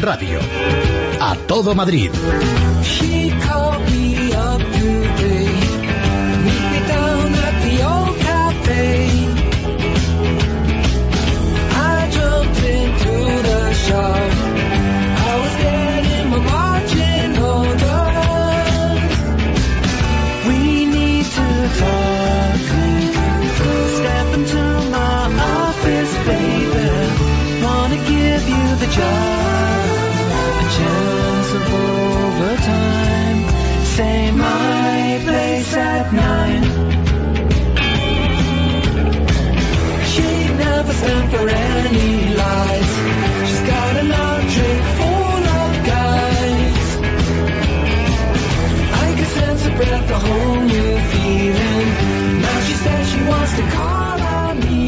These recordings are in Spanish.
radio. A todo Madrid.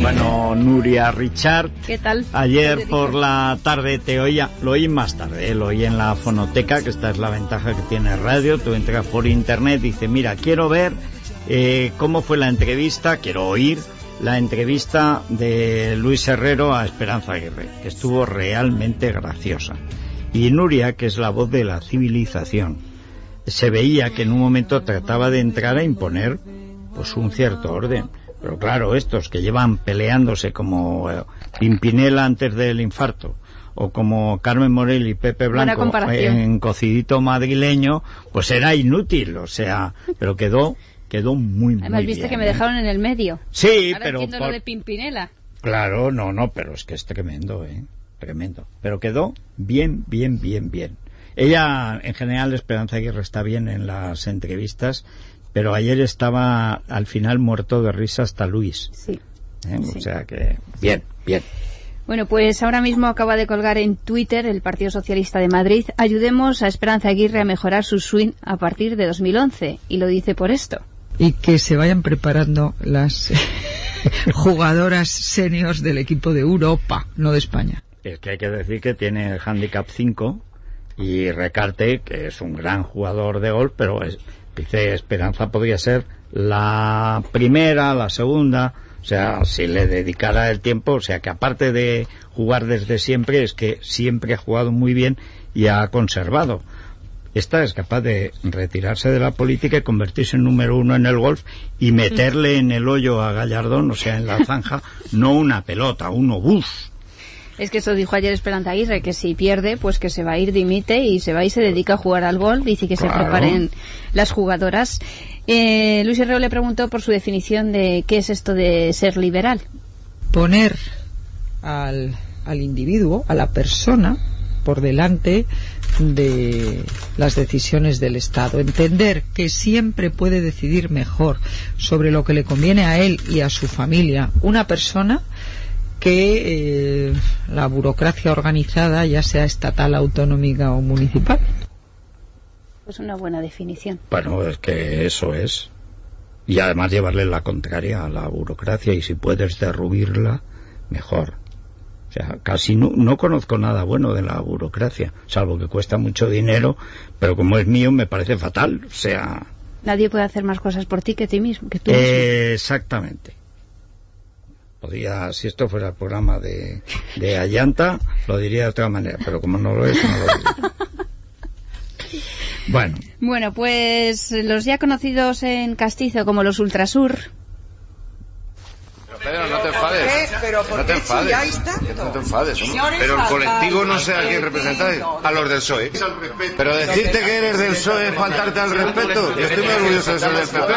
Bueno, Nuria Richard. ¿Qué tal? Ayer por la tarde te oía, lo oí más tarde, ¿eh? lo oí en la fonoteca, que esta es la ventaja que tiene radio. Tú entras por internet y dices, mira, quiero ver eh, cómo fue la entrevista, quiero oír la entrevista de Luis Herrero a Esperanza Aguirre, que estuvo realmente graciosa. Y Nuria, que es la voz de la civilización, se veía que en un momento trataba de entrar a imponer pues un cierto orden. Pero claro, estos que llevan peleándose como eh, Pimpinela antes del infarto, o como Carmen Morel y Pepe Blanco en cocidito madrileño, pues era inútil, o sea, pero quedó quedó muy, muy Además, viste que me ¿eh? dejaron en el medio. Sí, pero... Por... lo de Pimpinela. Claro, no, no, pero es que es tremendo, ¿eh? Tremendo. Pero quedó bien, bien, bien, bien. Ella, en general, Esperanza Aguirre está bien en las entrevistas pero ayer estaba al final muerto de risa hasta Luis. Sí. ¿Eh? O sea que, bien, bien. Bueno, pues ahora mismo acaba de colgar en Twitter el Partido Socialista de Madrid. Ayudemos a Esperanza Aguirre a mejorar su swing a partir de 2011. Y lo dice por esto. Y que se vayan preparando las jugadoras seniors del equipo de Europa, no de España. Es que hay que decir que tiene el handicap 5 y Recarte, que es un gran jugador de golf, pero es, Dice, Esperanza podría ser la primera, la segunda, o sea, si le dedicara el tiempo, o sea, que aparte de jugar desde siempre, es que siempre ha jugado muy bien y ha conservado. Esta es capaz de retirarse de la política y convertirse en número uno en el golf y meterle en el hoyo a Gallardón, o sea, en la zanja, no una pelota, un obús. Es que eso dijo ayer Esperanza Aguirre, que si pierde, pues que se va a ir, dimite y se va y se dedica a jugar al golf. Dice que se preparen las jugadoras. Eh, Luis Herrero le preguntó por su definición de qué es esto de ser liberal. Poner al, al individuo, a la persona, por delante de las decisiones del Estado. Entender que siempre puede decidir mejor sobre lo que le conviene a él y a su familia una persona que eh, la burocracia organizada, ya sea estatal, autonómica o municipal. Es una buena definición. Bueno, es que eso es. Y además llevarle la contraria a la burocracia y si puedes derruirla, mejor. O sea, casi no, no, conozco nada bueno de la burocracia, salvo que cuesta mucho dinero, pero como es mío me parece fatal. O sea... Nadie puede hacer más cosas por ti que ti mismo. Que tú exactamente podría, si esto fuera el programa de, de Allanta, lo diría de otra manera, pero como no lo es, no lo diría. Bueno. Bueno, pues los ya conocidos en Castizo como los Ultrasur. Pero no te enfades. no te enfades. No te enfades. Pero el colectivo no sé a quién representáis. A los del PSOE. Pero decirte que eres del PSOE es faltarte al respeto. Yo estoy muy orgulloso de ser del PP.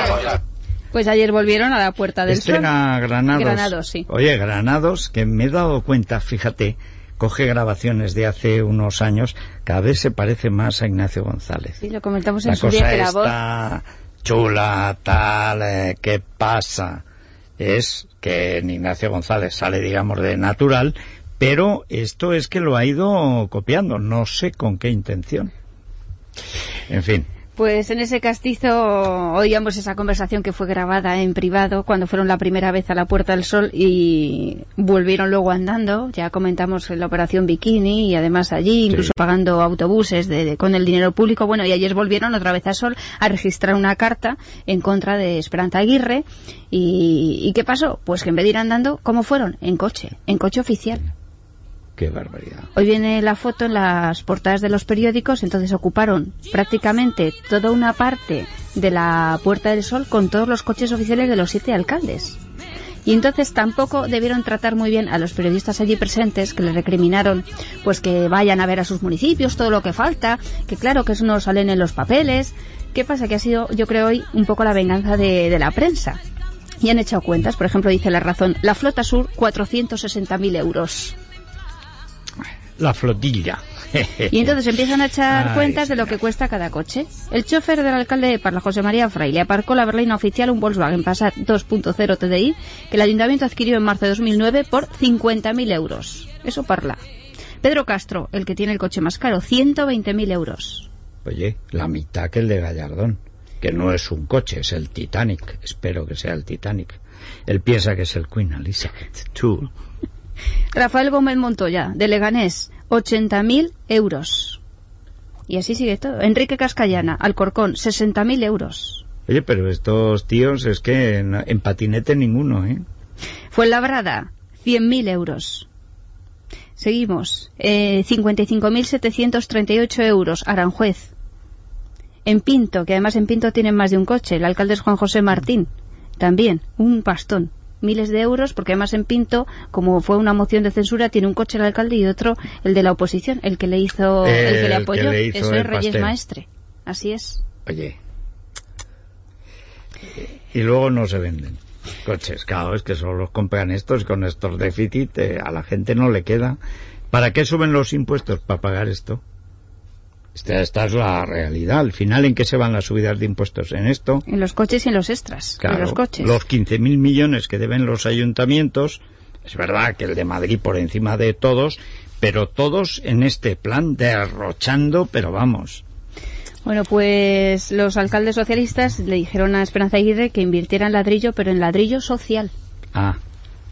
Pues ayer volvieron a la Puerta del este Sol. Granados. Granados, sí. Oye, Granados, que me he dado cuenta, fíjate, coge grabaciones de hace unos años, cada vez se parece más a Ignacio González. Sí, lo comentamos en la su cosa día que la está chula, tal, eh, ¿qué pasa? Es que Ignacio González sale, digamos, de natural, pero esto es que lo ha ido copiando, no sé con qué intención. En fin. Pues en ese castizo oíamos esa conversación que fue grabada en privado cuando fueron la primera vez a la Puerta del Sol y volvieron luego andando. Ya comentamos la operación Bikini y además allí, incluso pagando autobuses con el dinero público. Bueno, y ayer volvieron otra vez a Sol a registrar una carta en contra de Esperanza Aguirre. ¿Y, qué pasó? Pues que en vez de ir andando, ¿cómo fueron? En coche, en coche oficial. Qué barbaridad. Hoy viene la foto en las portadas de los periódicos, entonces ocuparon prácticamente toda una parte de la Puerta del Sol con todos los coches oficiales de los siete alcaldes. Y entonces tampoco debieron tratar muy bien a los periodistas allí presentes que les recriminaron pues que vayan a ver a sus municipios todo lo que falta, que claro que eso no salen en los papeles. ¿Qué pasa? Que ha sido, yo creo hoy, un poco la venganza de, de la prensa. Y han echado cuentas, por ejemplo, dice La Razón, la Flota Sur, 460.000 euros. La flotilla. Y entonces empiezan a echar Ay, cuentas de lo que cuesta cada coche. El chofer del alcalde de Parla, José María Fraile, aparcó la berlina oficial un Volkswagen Passat 2.0 TDI que el ayuntamiento adquirió en marzo de 2009 por 50.000 euros. Eso Parla. Pedro Castro, el que tiene el coche más caro, 120.000 euros. Oye, la mitad que el de Gallardón, que no es un coche, es el Titanic. Espero que sea el Titanic. Él piensa que es el Queen Elizabeth II. Rafael Gómez Montoya, de Leganés, 80.000 euros. Y así sigue todo. Enrique Cascallana, Alcorcón, 60.000 euros. Oye, pero estos tíos es que en, en patinete ninguno, ¿eh? Fuenlabrada, 100.000 euros. Seguimos. Eh, 55.738 euros, Aranjuez. En Pinto, que además en Pinto tienen más de un coche, el alcalde es Juan José Martín. También, un pastón. Miles de euros, porque además en Pinto, como fue una moción de censura, tiene un coche el alcalde y otro el de la oposición, el que le hizo, el, que le que apoyó. le Eso es Reyes pastel. Maestre. Así es. Oye. Y luego no se venden coches. Claro, es que solo los compran estos y con estos déficit eh, a la gente no le queda. ¿Para qué suben los impuestos? Para pagar esto. Esta, esta es la realidad. Al final, ¿en qué se van las subidas de impuestos? En esto. En los coches y en los extras. Claro, en los coches. los 15.000 millones que deben los ayuntamientos, es verdad que el de Madrid por encima de todos, pero todos en este plan derrochando, pero vamos. Bueno, pues los alcaldes socialistas le dijeron a Esperanza Aguirre que invirtiera en ladrillo, pero en ladrillo social. Ah,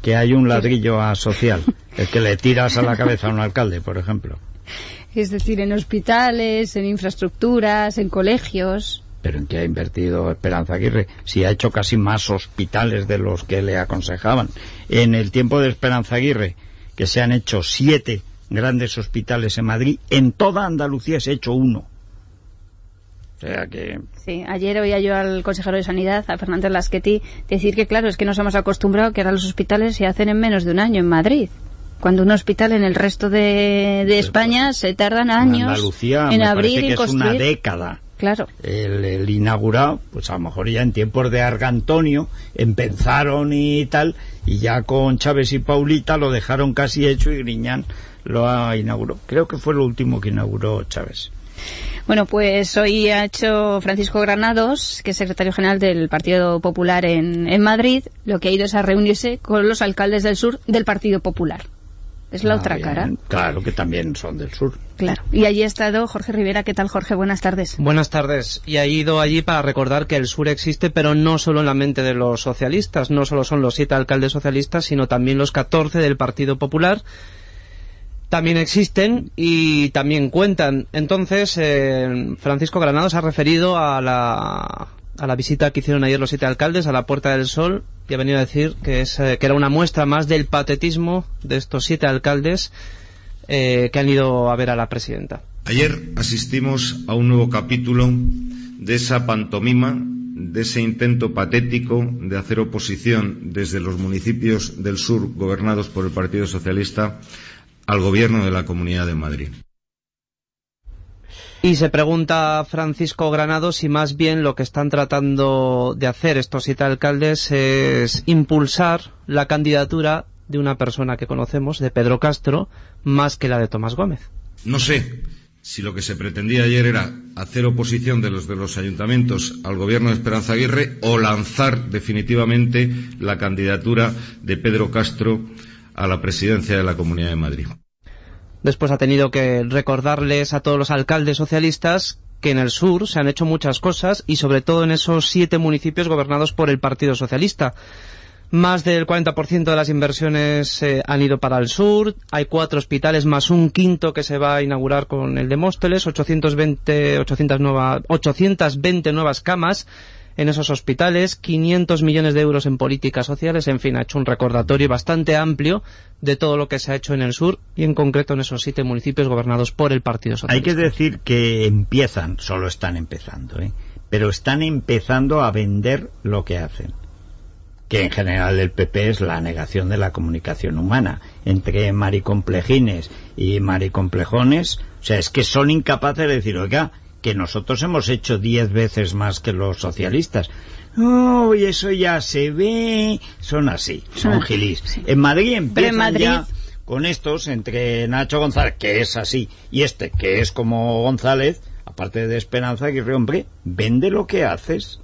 que hay un ladrillo asocial, el que le tiras a la cabeza a un alcalde, por ejemplo. Es decir, en hospitales, en infraestructuras, en colegios. Pero en qué ha invertido Esperanza Aguirre, si ha hecho casi más hospitales de los que le aconsejaban. En el tiempo de Esperanza Aguirre, que se han hecho siete grandes hospitales en Madrid, en toda Andalucía se ha hecho uno. O sea que Sí, ayer oía yo al consejero de Sanidad, a Fernández Lasqueti, decir que claro, es que nos hemos acostumbrado que ahora los hospitales se hacen en menos de un año en Madrid. Cuando un hospital en el resto de, de España se tardan en años Andalucía en me abrir parece y que es una construir. década. Claro. el, el inaugurado, pues a lo mejor ya en tiempos de Argantonio empezaron y tal, y ya con Chávez y Paulita lo dejaron casi hecho y Griñán lo ha inauguró. Creo que fue lo último que inauguró Chávez. Bueno, pues hoy ha hecho Francisco Granados, que es secretario general del Partido Popular en, en Madrid, lo que ha ido es a reunirse con los alcaldes del sur del Partido Popular. Es la Ah, otra bien. cara. Claro que también son del sur. Claro. Y allí ha estado Jorge Rivera. ¿Qué tal, Jorge? Buenas tardes. Buenas tardes. Y ha ido allí para recordar que el sur existe, pero no solo en la mente de los socialistas. No solo son los siete alcaldes socialistas, sino también los 14 del Partido Popular. También existen y también cuentan. Entonces, eh, Francisco Granado se ha referido a la, a la visita que hicieron ayer los siete alcaldes a la Puerta del Sol y ha venido a decir que, es, eh, que era una muestra más del patetismo de estos siete alcaldes eh, que han ido a ver a la presidenta. Ayer asistimos a un nuevo capítulo de esa pantomima, de ese intento patético de hacer oposición desde los municipios del sur gobernados por el Partido Socialista al gobierno de la Comunidad de Madrid. Y se pregunta Francisco Granado si más bien lo que están tratando de hacer estos siete alcaldes es impulsar la candidatura de una persona que conocemos, de Pedro Castro, más que la de Tomás Gómez. No sé si lo que se pretendía ayer era hacer oposición de los de los ayuntamientos al gobierno de Esperanza Aguirre o lanzar definitivamente la candidatura de Pedro Castro a la presidencia de la Comunidad de Madrid. Después ha tenido que recordarles a todos los alcaldes socialistas que en el sur se han hecho muchas cosas y sobre todo en esos siete municipios gobernados por el Partido Socialista. Más del 40% de las inversiones eh, han ido para el sur. Hay cuatro hospitales más un quinto que se va a inaugurar con el de Móstoles. 820, 800 nueva, 820 nuevas camas en esos hospitales, 500 millones de euros en políticas sociales, en fin, ha hecho un recordatorio bastante amplio de todo lo que se ha hecho en el sur y en concreto en esos siete municipios gobernados por el Partido Socialista. Hay que decir que empiezan, solo están empezando, ¿eh? pero están empezando a vender lo que hacen que en general el PP es la negación de la comunicación humana entre maricomplejines y maricomplejones, o sea, es que son incapaces de decir, oiga, que nosotros hemos hecho diez veces más que los socialistas. Oh, y eso ya se ve, son así, son gilis. En Madrid empiezan ya con estos, entre Nacho González, que es así, y este, que es como González, aparte de Esperanza, que hombre, vende lo que haces.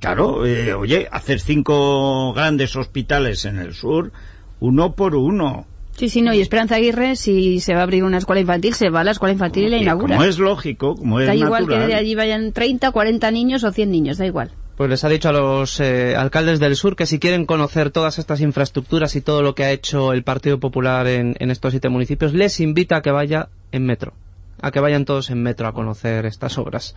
Claro, eh, oye, hacer cinco grandes hospitales en el sur, uno por uno. Sí, sí, no, y Esperanza Aguirre, si se va a abrir una escuela infantil, se va a la escuela infantil y la inaugura. Como es lógico, como es Da igual que de allí vayan 30, 40 niños o 100 niños, da igual. Pues les ha dicho a los eh, alcaldes del sur que si quieren conocer todas estas infraestructuras y todo lo que ha hecho el Partido Popular en, en estos siete municipios, les invita a que vaya en metro, a que vayan todos en metro a conocer estas obras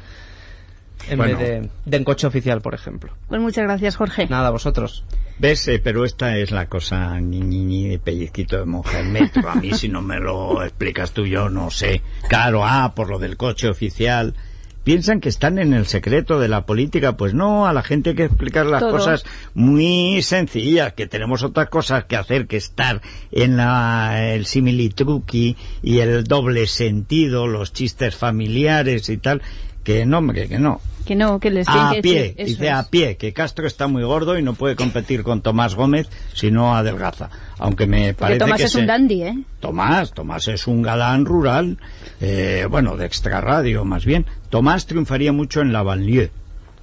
en Bueno. vez de, de en coche oficial, por ejemplo. Pues muchas gracias, Jorge. Nada, vosotros. ¿Ves? Eh, pero esta es la cosa ni, ni, ni de pellizquito de mujer metro. A mí si no me lo explicas tú yo no sé. Claro, ah, por lo del coche oficial. Piensan que están en el secreto de la política. Pues no, a la gente hay que explicar las Todo. cosas muy sencillas, que tenemos otras cosas que hacer que estar en la, el similitruqui y el doble sentido, los chistes familiares y tal. Que no, hombre, que no. Que no, que les A que pie, decir, dice es. a pie, que Castro está muy gordo y no puede competir con Tomás Gómez si no adelgaza. Aunque me Porque parece Tomás que es se- un dandy, ¿eh? Tomás, Tomás es un galán rural, eh, bueno, de extrarradio más bien. Tomás triunfaría mucho en la banlieue,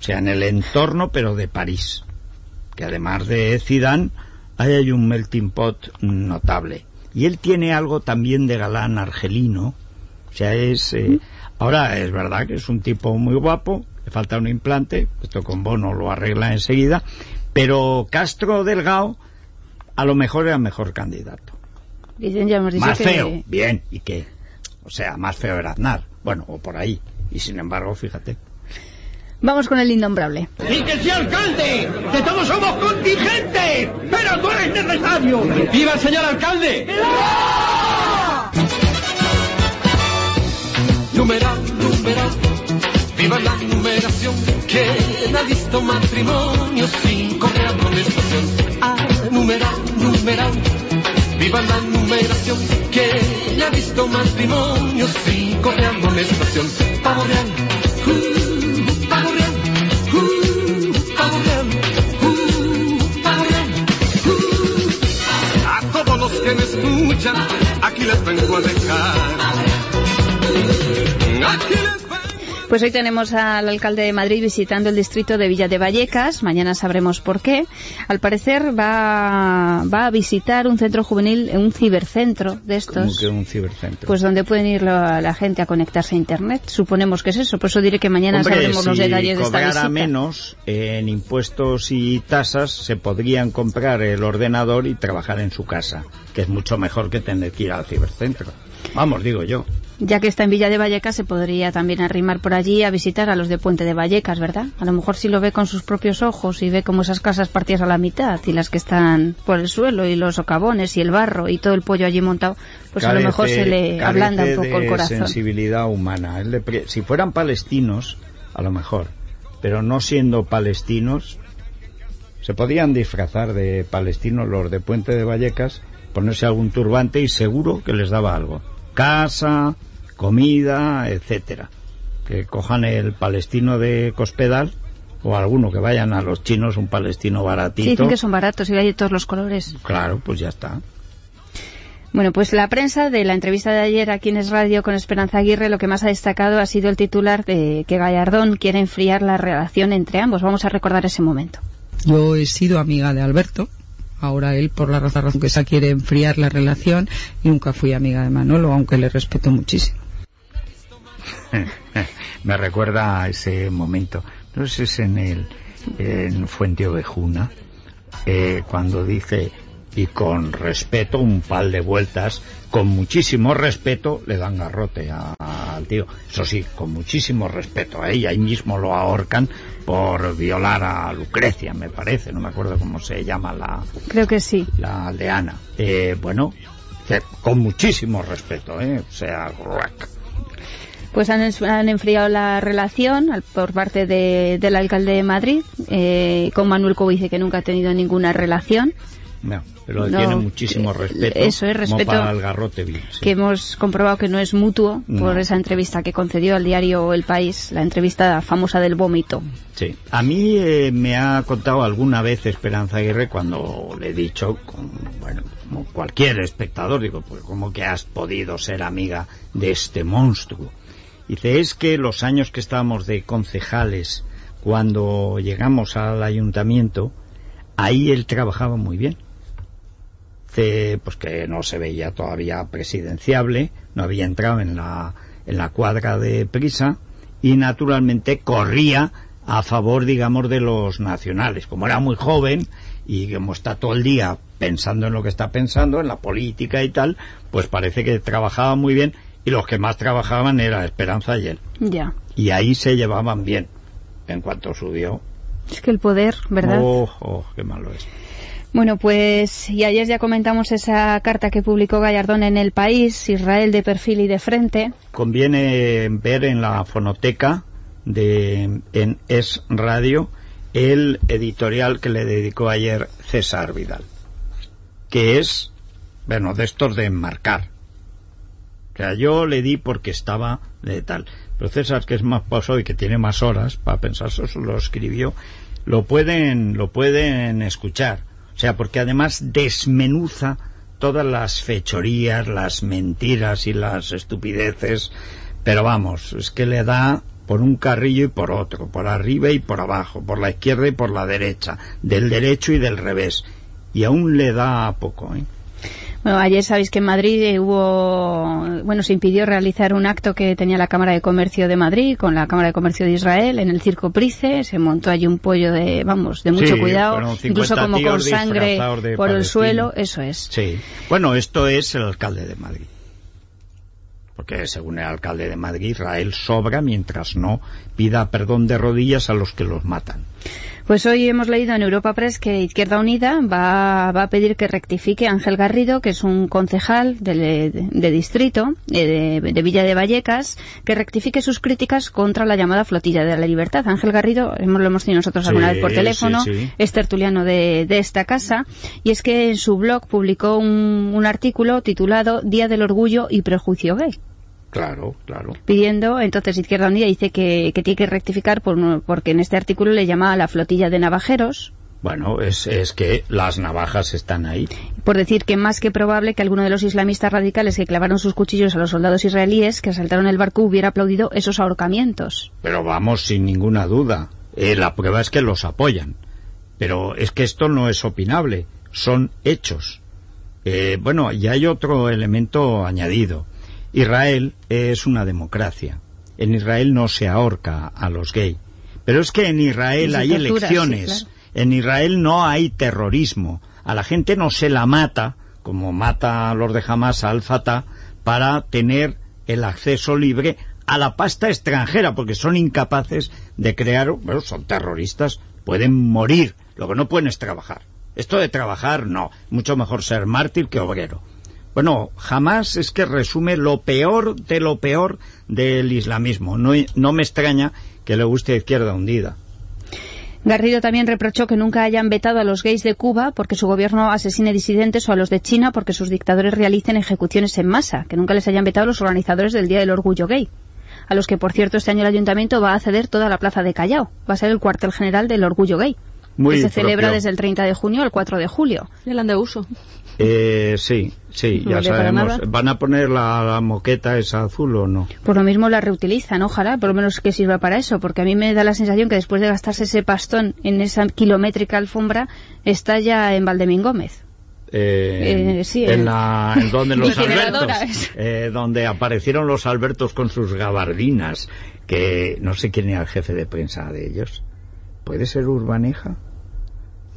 o sea, en el entorno, pero de París. Que además de Zidane, ahí hay un melting pot notable. Y él tiene algo también de galán argelino, o sea, es... eh, ahora, es verdad que es un tipo muy guapo, le falta un implante, esto con Bono lo arregla enseguida, pero Castro Delgado a lo mejor era mejor candidato. Dicen, ya hemos dicho Más que... feo, bien, ¿y qué? O sea, más feo era Aznar, bueno, o por ahí. Y sin embargo, fíjate. Vamos con el innombrable. ¡Y que sea alcalde! ¡Que todos somos contingentes! ¡Pero tú eres necesario! ¡Viva el señor alcalde! Numeral, numeral, viva la numeración. ¿Quién ha visto matrimonio sin correr amonestación? Ah, numeral, numeral, viva la numeración. ¿Quién ha visto matrimonio sin correr amonestación? Pavo real, uh, pavo real, uh, pavo real, uh, pavo real, uh. A todos los que me escuchan, aquí les vengo a dejar. Pues hoy tenemos al alcalde de Madrid visitando el distrito de Villa de Vallecas. Mañana sabremos por qué. Al parecer va, va a visitar un centro juvenil, un cibercentro de estos. que un cibercentro. Pues donde pueden ir la, la gente a conectarse a internet. Suponemos que es eso. Por eso diré que mañana Hombre, sabremos los si detalles de esta visita. menos en impuestos y tasas, se podrían comprar el ordenador y trabajar en su casa, que es mucho mejor que tener que ir al cibercentro. Vamos, digo yo. Ya que está en Villa de Vallecas, se podría también arrimar por allí a visitar a los de Puente de Vallecas, ¿verdad? A lo mejor si lo ve con sus propios ojos y ve como esas casas partidas a la mitad y las que están por el suelo y los socavones y el barro y todo el pollo allí montado, pues a lo mejor se le ablanda un poco el corazón. sensibilidad humana. Si fueran palestinos, a lo mejor, pero no siendo palestinos, se podían disfrazar de palestinos los de Puente de Vallecas, ponerse algún turbante y seguro que les daba algo. Casa, comida, etcétera. Que cojan el palestino de Cospedal o alguno que vayan a los chinos, un palestino Sí, baratito. dicen que son baratos y hay de todos los colores. Claro, pues ya está. Bueno, pues la prensa de la entrevista de ayer aquí en Es Radio con Esperanza Aguirre lo que más ha destacado ha sido el titular de que Gallardón quiere enfriar la relación entre ambos. Vamos a recordar ese momento. Yo he sido amiga de Alberto. Ahora él, por la razón que sea, quiere enfriar la relación. Nunca fui amiga de Manolo, aunque le respeto muchísimo. Me recuerda a ese momento. No sé si es en el en Fuente Ovejuna, eh, cuando dice y con respeto, un par de vueltas, con muchísimo respeto, le dan garrote al tío. Eso sí, con muchísimo respeto a ella. Ahí mismo lo ahorcan por violar a Lucrecia, me parece. No me acuerdo cómo se llama la... Creo que sí. La aldeana. Eh, bueno, con muchísimo respeto, ¿eh? O sea, pues han, han, enfriado la relación por parte de, del alcalde de Madrid eh, con Manuel Cobice que nunca ha tenido ninguna relación no, pero tiene muchísimo respeto. Eso es respeto. Que hemos comprobado que no es mutuo por esa entrevista que concedió al diario El País, la entrevista famosa del vómito. Sí. A mí eh, me ha contado alguna vez Esperanza Aguirre cuando le he dicho, bueno, como cualquier espectador, digo, pues ¿cómo que has podido ser amiga de este monstruo? Dice, es que los años que estábamos de concejales, cuando llegamos al ayuntamiento, ahí él trabajaba muy bien pues que no se veía todavía presidenciable, no había entrado en la, en la cuadra de prisa y naturalmente corría a favor, digamos, de los nacionales. Como era muy joven y como está todo el día pensando en lo que está pensando, en la política y tal, pues parece que trabajaba muy bien y los que más trabajaban era Esperanza y él. Ya. Y ahí se llevaban bien en cuanto subió. Es que el poder, ¿verdad? Oh, oh qué malo es. Bueno, pues y ayer ya comentamos esa carta que publicó Gallardón en El País, Israel de perfil y de frente. Conviene ver en la fonoteca de en Es Radio el editorial que le dedicó ayer César Vidal, que es, bueno, de estos de enmarcar. O sea, yo le di porque estaba de tal. Pero César, que es más paso y que tiene más horas para pensar, eso lo escribió, lo pueden, lo pueden escuchar o sea, porque además desmenuza todas las fechorías, las mentiras y las estupideces, pero vamos, es que le da por un carrillo y por otro, por arriba y por abajo, por la izquierda y por la derecha, del derecho y del revés, y aún le da poco, ¿eh? Bueno, ayer sabéis que en Madrid eh, hubo, bueno, se impidió realizar un acto que tenía la Cámara de Comercio de Madrid con la Cámara de Comercio de Israel en el Circo Price. Se montó allí un pollo de, vamos, de mucho cuidado, incluso como con sangre por el suelo, eso es. Sí. Bueno, esto es el alcalde de Madrid. Porque según el alcalde de Madrid, Israel sobra mientras no pida perdón de rodillas a los que los matan. Pues hoy hemos leído en Europa Press que Izquierda Unida va, a pedir que rectifique Ángel Garrido, que es un concejal de, distrito de, Villa de Vallecas, que rectifique sus críticas contra la llamada flotilla de la libertad. Ángel Garrido, hemos, lo hemos tenido nosotros alguna vez por teléfono, es tertuliano de, esta casa, y es que en su blog publicó un, un artículo titulado Día del Orgullo y Prejuicio Gay. Claro, claro. Pidiendo, entonces Izquierda Unida dice que, tiene que rectificar por, porque en este artículo le llama a la flotilla de navajeros. Bueno, es, es que las navajas están ahí. Por decir que más que probable que alguno de los islamistas radicales que clavaron sus cuchillos a los soldados israelíes que asaltaron el barco hubiera aplaudido esos ahorcamientos. Pero vamos, sin ninguna duda. Eh, la prueba es que los apoyan. Pero es que esto no es opinable, son hechos. Eh, bueno, y hay otro elemento añadido. Israel es una democracia. En Israel no se ahorca a los gays. Pero es que en Israel hay elecciones. En Israel no hay terrorismo. A la gente no se la mata, como mata a los de Hamas al Fatah, para tener el acceso libre a la pasta extranjera, porque son incapaces de crear, bueno, son terroristas, pueden morir, lo que no pueden es trabajar. Esto de trabajar, no, mucho mejor ser mártir que obrero. Bueno, jamás es que resume lo peor de lo peor del islamismo. No, me extraña que le guste Izquierda Hundida. Garrido también reprochó que nunca hayan vetado a los gays de Cuba porque su gobierno asesine disidentes o a los de China porque sus dictadores realicen ejecuciones en masa, que nunca les hayan vetado a los organizadores del Día del Orgullo Gay, a los que, por cierto, este año el Ayuntamiento va a ceder toda la plaza de Callao. Va a ser el cuartel general del Orgullo Gay, que se celebra desde el 30 de junio al 4 de julio. El de uso. Eh, sí, sí, ya sabemos. ¿Van a poner la, moqueta esa azul o no? Por lo mismo la reutilizan, ojalá, por lo menos que sirva para eso, porque a mí me da la sensación que después de gastarse ese pastón en esa kilométrica alfombra, está ya en Valdemín Gómez. Eh, sí, en, la, en donde los Albertos, eh, donde aparecieron los Albertos con sus gabardinas, que no sé quién era el jefe de prensa de ellos. ¿Puede ser Urbaneja?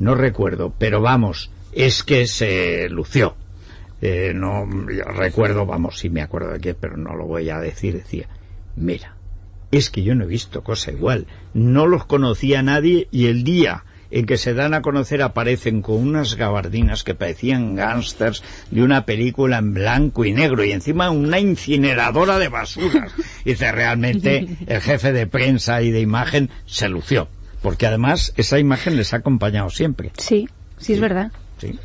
No recuerdo, pero vamos, es que se lució. Eh, no recuerdo, vamos, sí me acuerdo de qué, pero no lo voy a decir, decía. Mira, es que yo no he visto cosa igual. No los conocía nadie y el día en que se dan a conocer aparecen con unas gabardinas que parecían gángsters de una película en blanco y negro y encima una incineradora de basuras. Dice, realmente el jefe de prensa y de imagen se lució, porque además esa imagen les ha acompañado siempre. Sí, sí, es verdad. Sí.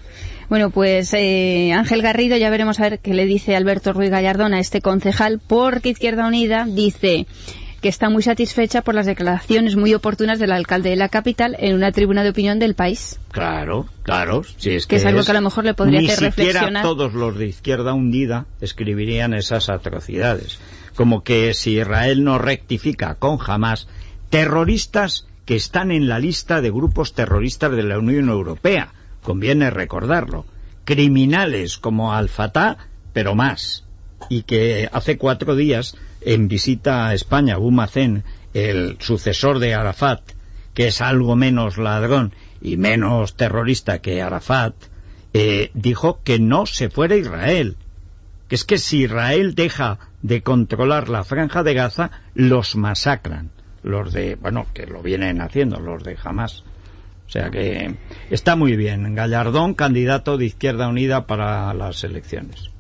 Bueno, pues eh, Ángel Garrido, ya veremos a ver qué le dice Alberto Ruiz Gallardón a este concejal, porque Izquierda Unida dice que está muy satisfecha por las declaraciones muy oportunas del alcalde de la capital en una tribuna de opinión del país. Claro, claro. Si es que, que es algo que a lo mejor le podría ni hacer siquiera reflexionar. todos los de izquierda hundida escribirían esas atrocidades. Como que si Israel no rectifica con jamás terroristas que están en la lista de grupos terroristas de la Unión Europea. Conviene recordarlo. Criminales como Al-Fatah, pero más. Y que hace cuatro días, en visita a España, Abu Mazen, el sucesor de Arafat, que es algo menos ladrón y menos terrorista que Arafat, eh, dijo que no se fuera Israel. Que es que si Israel deja de controlar la franja de Gaza, los masacran. Los de, bueno, que lo vienen haciendo, los de Hamas. O sea que está muy bien. Gallardón, candidato de Izquierda Unida para las elecciones.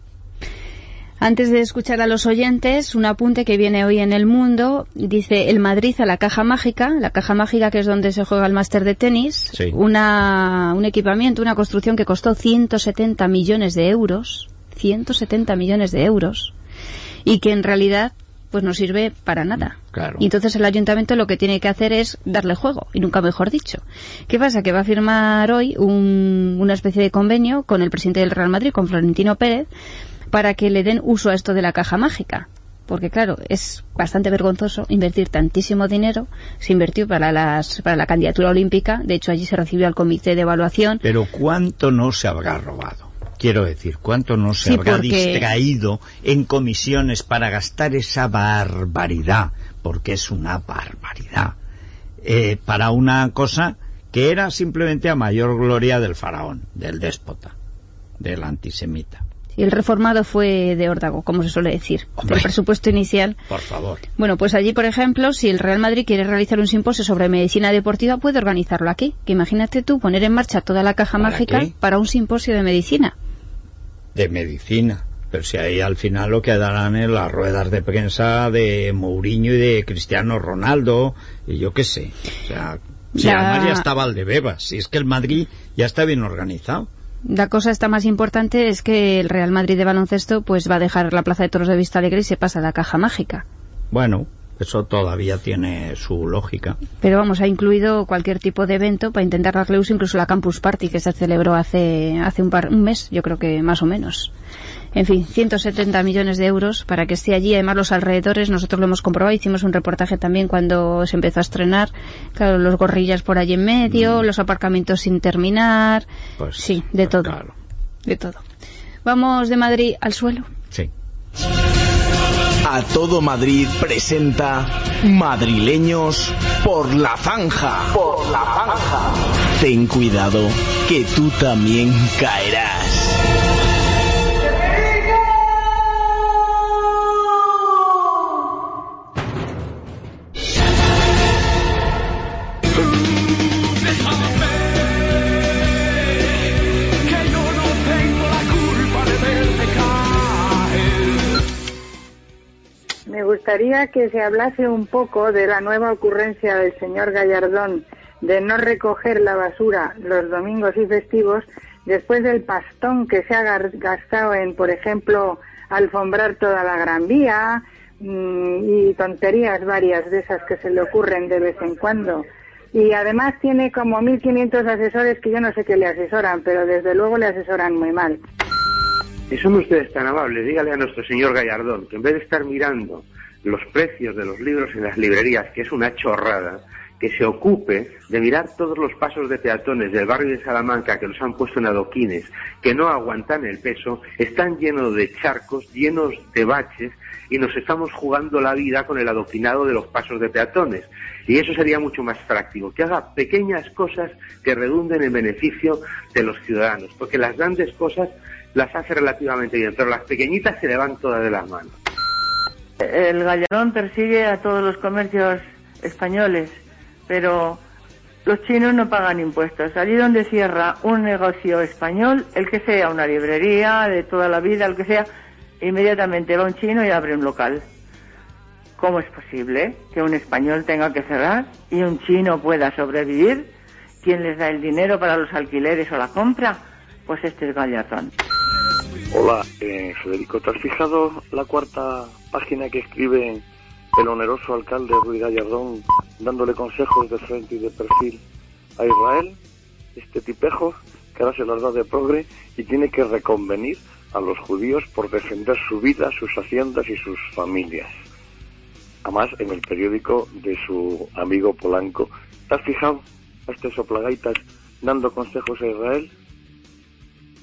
Antes de escuchar a los oyentes, un apunte que viene hoy en el mundo. Dice el Madrid a la caja mágica, la caja mágica que es donde se juega el máster de tenis. Sí. Una, un equipamiento, una construcción que costó 170 millones de euros. 170 millones de euros. Y que en realidad pues no sirve para nada. Claro. Y entonces el ayuntamiento lo que tiene que hacer es darle juego, y nunca mejor dicho. ¿Qué pasa? Que va a firmar hoy un- una especie de convenio con el presidente del Real Madrid, con Florentino Pérez, para que le den uso a esto de la caja mágica. Porque claro, es bastante vergonzoso invertir tantísimo dinero. Se invirtió para, las, para la candidatura olímpica. De hecho, allí se recibió al comité de evaluación. Pero ¿cuánto no se habrá robado? Quiero decir, ¿cuánto no se Sí, habrá porque- distraído en comisiones para gastar esa barbaridad? Porque es una barbaridad. Eh, para una cosa que era simplemente a mayor gloria del faraón, del déspota, del antisemita. Y el reformado fue de órdago, como se suele decir. Hombre. El presupuesto inicial Por favor. Bueno, pues allí, por ejemplo, si el Real Madrid quiere realizar un simposio sobre medicina deportiva, puede organizarlo aquí. Que imagínate tú poner en marcha toda la caja ¿Para mágica qué? para un simposio de medicina. De medicina. Pero si ahí al final lo quedarán en las ruedas de prensa de Mourinho y de Cristiano Ronaldo, y yo qué sé. O sea, si Ya- además ya está Valdebebas, si es que el Madrid ya está bien organizado. La cosa está más importante es que el Real Madrid de baloncesto pues va a dejar la Plaza de Toros de Vista Alegre y se pasa a la caja mágica. Bueno, eso todavía tiene su lógica. Pero vamos, ha incluido cualquier tipo de evento para intentar darle uso, incluso la Campus Party que se celebró hace, hace un, par, un mes, yo creo que más o menos. En fin, 170 millones de euros para que esté allí. Además, los alrededores, nosotros lo hemos comprobado. Hicimos un reportaje también cuando se empezó a estrenar. Claro, los gorrillas por allí en medio, los aparcamientos sin terminar. Pues, sí, de pues todo. claro. De todo. Vamos de Madrid al suelo. Sí. A todo Madrid presenta Madrileños por la zanja. Por la zanja. Ten cuidado que tú también caerás. Gustaría que se hablase un poco de la nueva ocurrencia del señor Gallardón de no recoger la basura los domingos y festivos después del pastón que se ha gastado en, por ejemplo, alfombrar toda la Gran Vía mm, y tonterías varias de esas que se le ocurren de vez en cuando. Y además tiene como 1.500 asesores que yo no sé qué le asesoran, pero desde luego le asesoran muy mal. Si son ustedes tan amables, dígale a nuestro señor Gallardón que en vez de estar mirando los precios de los libros en las librerías, que es una chorrada, que se ocupe de mirar todos los pasos de peatones del barrio de Salamanca que los han puesto en adoquines, que no aguantan el peso, están llenos de charcos, llenos de baches y nos estamos jugando la vida con el adoquinado de los pasos de peatones. Y eso sería mucho más práctico, que haga pequeñas cosas que redunden en beneficio de los ciudadanos, porque las grandes cosas las hace relativamente bien, pero las pequeñitas se le van todas de las manos. El Gallardón persigue a todos los comercios españoles, pero los chinos no pagan impuestos. Allí donde cierra un negocio español, el que sea una librería de toda la vida, el que sea, inmediatamente va un chino y abre un local. ¿Cómo es posible que un español tenga que cerrar y un chino pueda sobrevivir? ¿Quién les da el dinero para los alquileres o la compra? Pues este es Gallardón. Hola, eh, Federico, ¿te has fijado la cuarta página que escribe el oneroso alcalde Ruiz Gallardón dándole consejos de frente y de perfil a Israel? Este tipejo que ahora se las de progre y tiene que reconvenir a los judíos por defender su vida, sus haciendas y sus familias. Además, en el periódico de su amigo Polanco, ¿te has fijado a este soplagaitas dando consejos a Israel?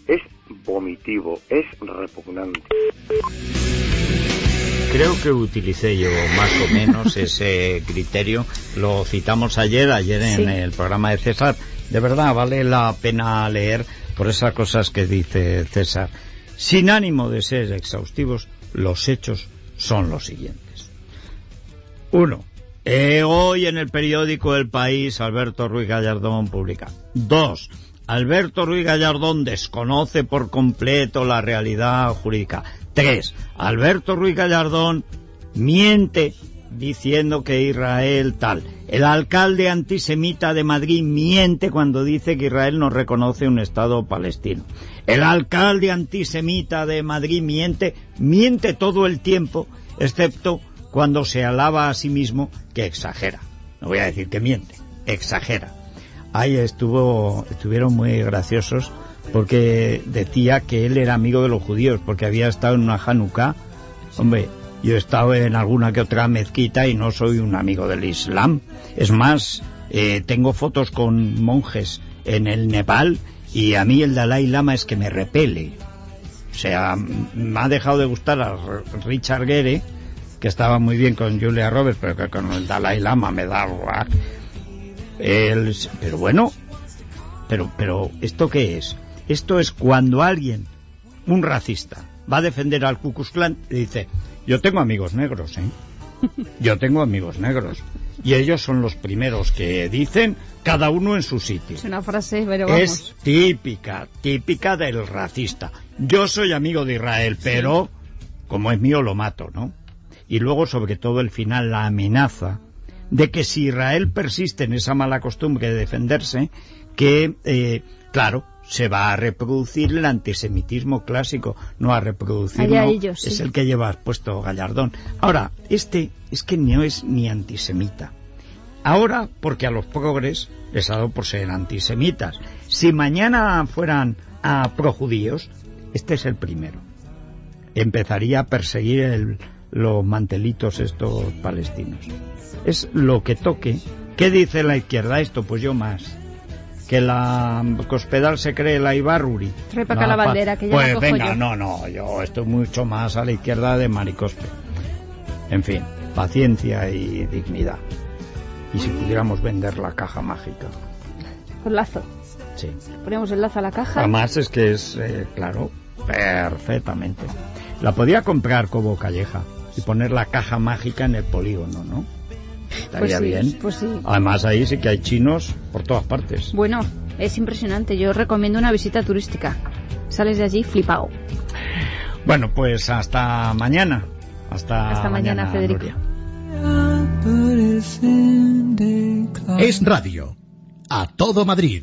Es vomitivo, es repugnante. Creo que utilicé yo más o menos ese criterio. Lo citamos ayer, ayer en Sí. el programa de César. De verdad, vale la pena leer por esas cosas que dice César. Sin ánimo de ser exhaustivos, los hechos son los siguientes. Uno, eh, hoy en el periódico El País, Alberto Ruiz Gallardón publica. Dos, Alberto Ruiz Gallardón desconoce por completo la realidad jurídica. Tres, Alberto Ruiz Gallardón miente diciendo que Israel tal. El alcalde antisemita de Madrid miente cuando dice que Israel no reconoce un Estado palestino. El alcalde antisemita de Madrid miente, miente todo el tiempo, excepto cuando se alaba a sí mismo que exagera. No voy a decir que miente, exagera. Ahí estuvo, estuvieron muy graciosos porque decía que él era amigo de los judíos porque había estado en una Hanukkah. Hombre, yo he estado en alguna que otra mezquita y no soy un amigo del Islam. Es más, eh, tengo fotos con monjes en el Nepal y a mí el Dalai Lama es que me repele. O sea, me ha dejado de gustar a Richard Gere, que estaba muy bien con Julia Roberts, pero que con el Dalai Lama me da... El- pero bueno, pero, pero, ¿esto qué es? Esto es cuando alguien, un racista, va a defender al Ku Klux Klan y dice, yo tengo amigos negros, ¿eh? Yo tengo amigos negros. Y ellos son los primeros que dicen, cada uno en su sitio. Es una frase, pero vamos. Es típica, típica del racista. Yo soy amigo de Israel, pero como es mío lo mato, ¿no? Y luego, sobre todo, el final, la amenaza de que si Israel persiste en esa mala costumbre de defenderse, que, eh, claro, se va a reproducir el antisemitismo clásico, no a reproducirlo, Allá ellos, sí. es el que lleva puesto Gallardón. Ahora, este es que no es ni antisemita. Ahora, porque a los progres les ha dado por ser antisemitas. Si mañana fueran a projudíos, este es el primero. Empezaría a perseguir el- los mantelitos estos palestinos. Es lo que toque. ¿Qué dice la izquierda esto? Pues yo más. Que la Cospedal se cree la Ibarruri. Trae acá la bandera, que ya Pues la cojo venga, yo. no, no, yo estoy mucho más a la izquierda de Maricospe. En fin, paciencia y dignidad. Y si pudiéramos vender la caja mágica. Con lazo. Sí. Ponemos el lazo a la caja. Además es que es, eh, claro, perfectamente. La podía comprar como calleja y poner la caja mágica en el polígono, ¿no? Estaría Pues sí, bien. pues sí. Además ahí sí que hay chinos por todas partes. Bueno, es impresionante. Yo recomiendo una visita turística. Sales de allí flipado. Bueno, pues hasta mañana. Hasta, Hasta mañana, Federico. Nuria. Es radio. A todo Madrid.